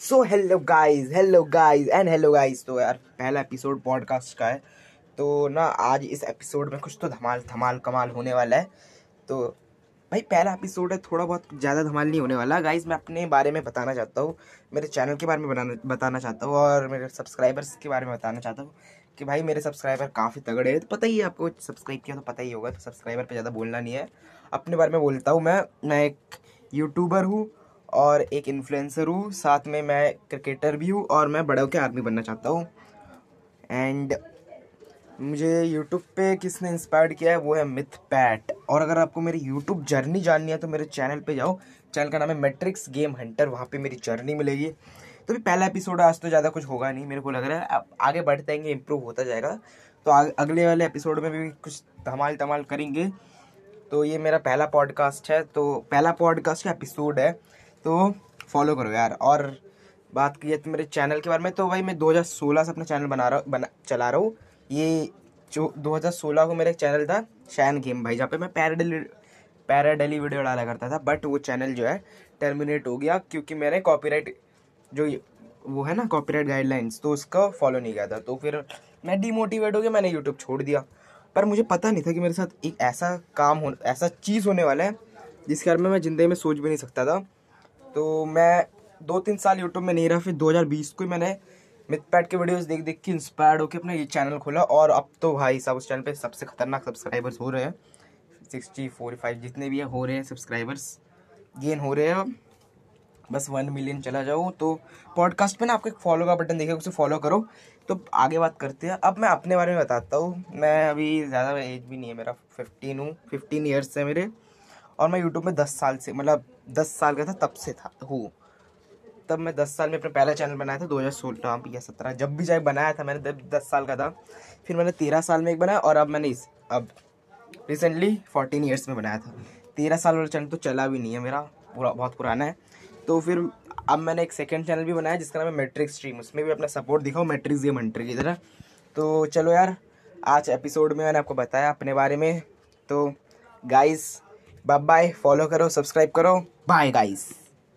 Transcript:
So hello guys hello guys and hello guys तो यार, पहला एपिसोड पॉडकास्ट का है। तो ना, आज इस एपिसोड में कुछ तो धमाल धमाल, कमाल होने वाला है। तो भाई, पहला एपिसोड है, थोड़ा बहुत ज़्यादा धमाल नहीं होने वाला। गाइस मैं अपने बारे में बताना चाहता हूँ, मेरे चैनल के बारे में बनाना, बताना चाहता हूँ, और मेरे सब्सक्राइबर्स के बारे में बताना चाहता हूँ कि भाई, मेरे सब्सक्राइबर काफ़ी तगड़े हैं। तो पता ही है, आपको सब्सक्राइब किया तो पता ही होगा तो सब्सक्राइबर पे ज़्यादा बोलना नहीं है। अपने बारे में बोलता हूँ मैं मैं एक यूट्यूबर हूँ और एक इन्फ्लुएंसर हूँ, साथ में मैं क्रिकेटर भी हूँ और मैं बड़ा होकर आदमी बनना चाहता हूँ। एंड मुझे यूट्यूब पे किसने इंस्पायर्ड किया है, वो है मिथ पैट। और अगर आपको मेरी यूट्यूब जर्नी जाननी है तो मेरे चैनल पे जाओ। चैनल का नाम है मेट्रिक्स गेम हंटर वहाँ पे मेरी जर्नी मिलेगी। तो भी पहला एपिसोड आज तो ज़्यादा कुछ होगा नहीं, मेरे को लग रहा है। आप आगे बढ़ते रहेंगे इम्प्रूव होता जाएगा। तो अगले वाले एपिसोड में भी कुछ धमाल धमाल करेंगे। तो ये मेरा पहला पॉडकास्ट है तो पहला पॉडकास्ट का एपिसोड है। तो फॉलो करो यार। और बात की जाए तो मेरे चैनल के बारे में तो भाई मैं 2016 से अपना चैनल बना रहा, बना, चला रहा हूँ। ये जो 2016 को मेरा चैनल था शैन गेम भाई, जहाँ पे मैं पैराडेली पैराडेली वीडियो डाला करता था बट वो चैनल जो है टर्मिनेट हो गया, क्योंकि मैंने कॉपीराइट जो वो है ना कॉपीराइट गाइडलाइंस तो उसका फॉलो नहीं किया था। तो फिर मैं डिमोटिवेट हो गया, मैंने यूट्यूब छोड़ दिया। पर मुझे पता नहीं था कि मेरे साथ एक ऐसा काम हो, ऐसा चीज़ होने वाला है, जिसके बारे में मैं ज़िंदगी में सोच भी नहीं सकता था। तो मैं दो तीन साल यूट्यूब में नहीं रहा, फिर 2020 को ही मैंने मिथपैट के वीडियोस देख देख के इंस्पायर्ड होकर अपना ये चैनल खोला और अब तो भाई साहब उस चैनल पे सबसे खतरनाक सब्सक्राइबर्स हो रहे हैं। सिक्सटी फोर फाइव जितने भी है, हो रहे हैं सब्सक्राइबर्स गेन हो रहे हैं बस वन मिलियन चला जाओ। तो पॉडकास्ट पे ना आपको एक फॉलो का बटन देखेगा, उसे फॉलो करो। तो आगे बात करते हैं। अब मैं अपने बारे में बताता हूँ। मैं अभी ज़्यादा एज भी नहीं है मेरा फिफ्टीन हूँ। फिफ्टीन ईयर्स है मेरे। और मैं यूट्यूब में दस साल से मतलब दस साल का था, तब से था, हूँ। तब मैं दस साल में अपना पहला चैनल बनाया था, दो हज़ार सोलह या सत्रह। जब भी चाहे बनाया था मैंने दस साल का था। फिर मैंने तेरह साल में एक बनाया और अब मैंने इस, अब रिसेंटली फोर्टीन ईयर्स में बनाया था। तेरह साल वाला चैनल तो चला भी नहीं है मेरा, पूरा, बहुत पुराना है। तो फिर अब मैंने एक सेकेंड चैनल भी बनाया जिसका नाम है मेट्रिक स्ट्रीम उसमें भी अपना सपोर्ट दिखाओ मेट्रिक्स ये मंट्री की तरह। तो चलो यार, आज एपिसोड में मैंने आपको बताया अपने बारे में। तो गाइस बाय बाय फॉलो करो सब्सक्राइब करो. Bye guys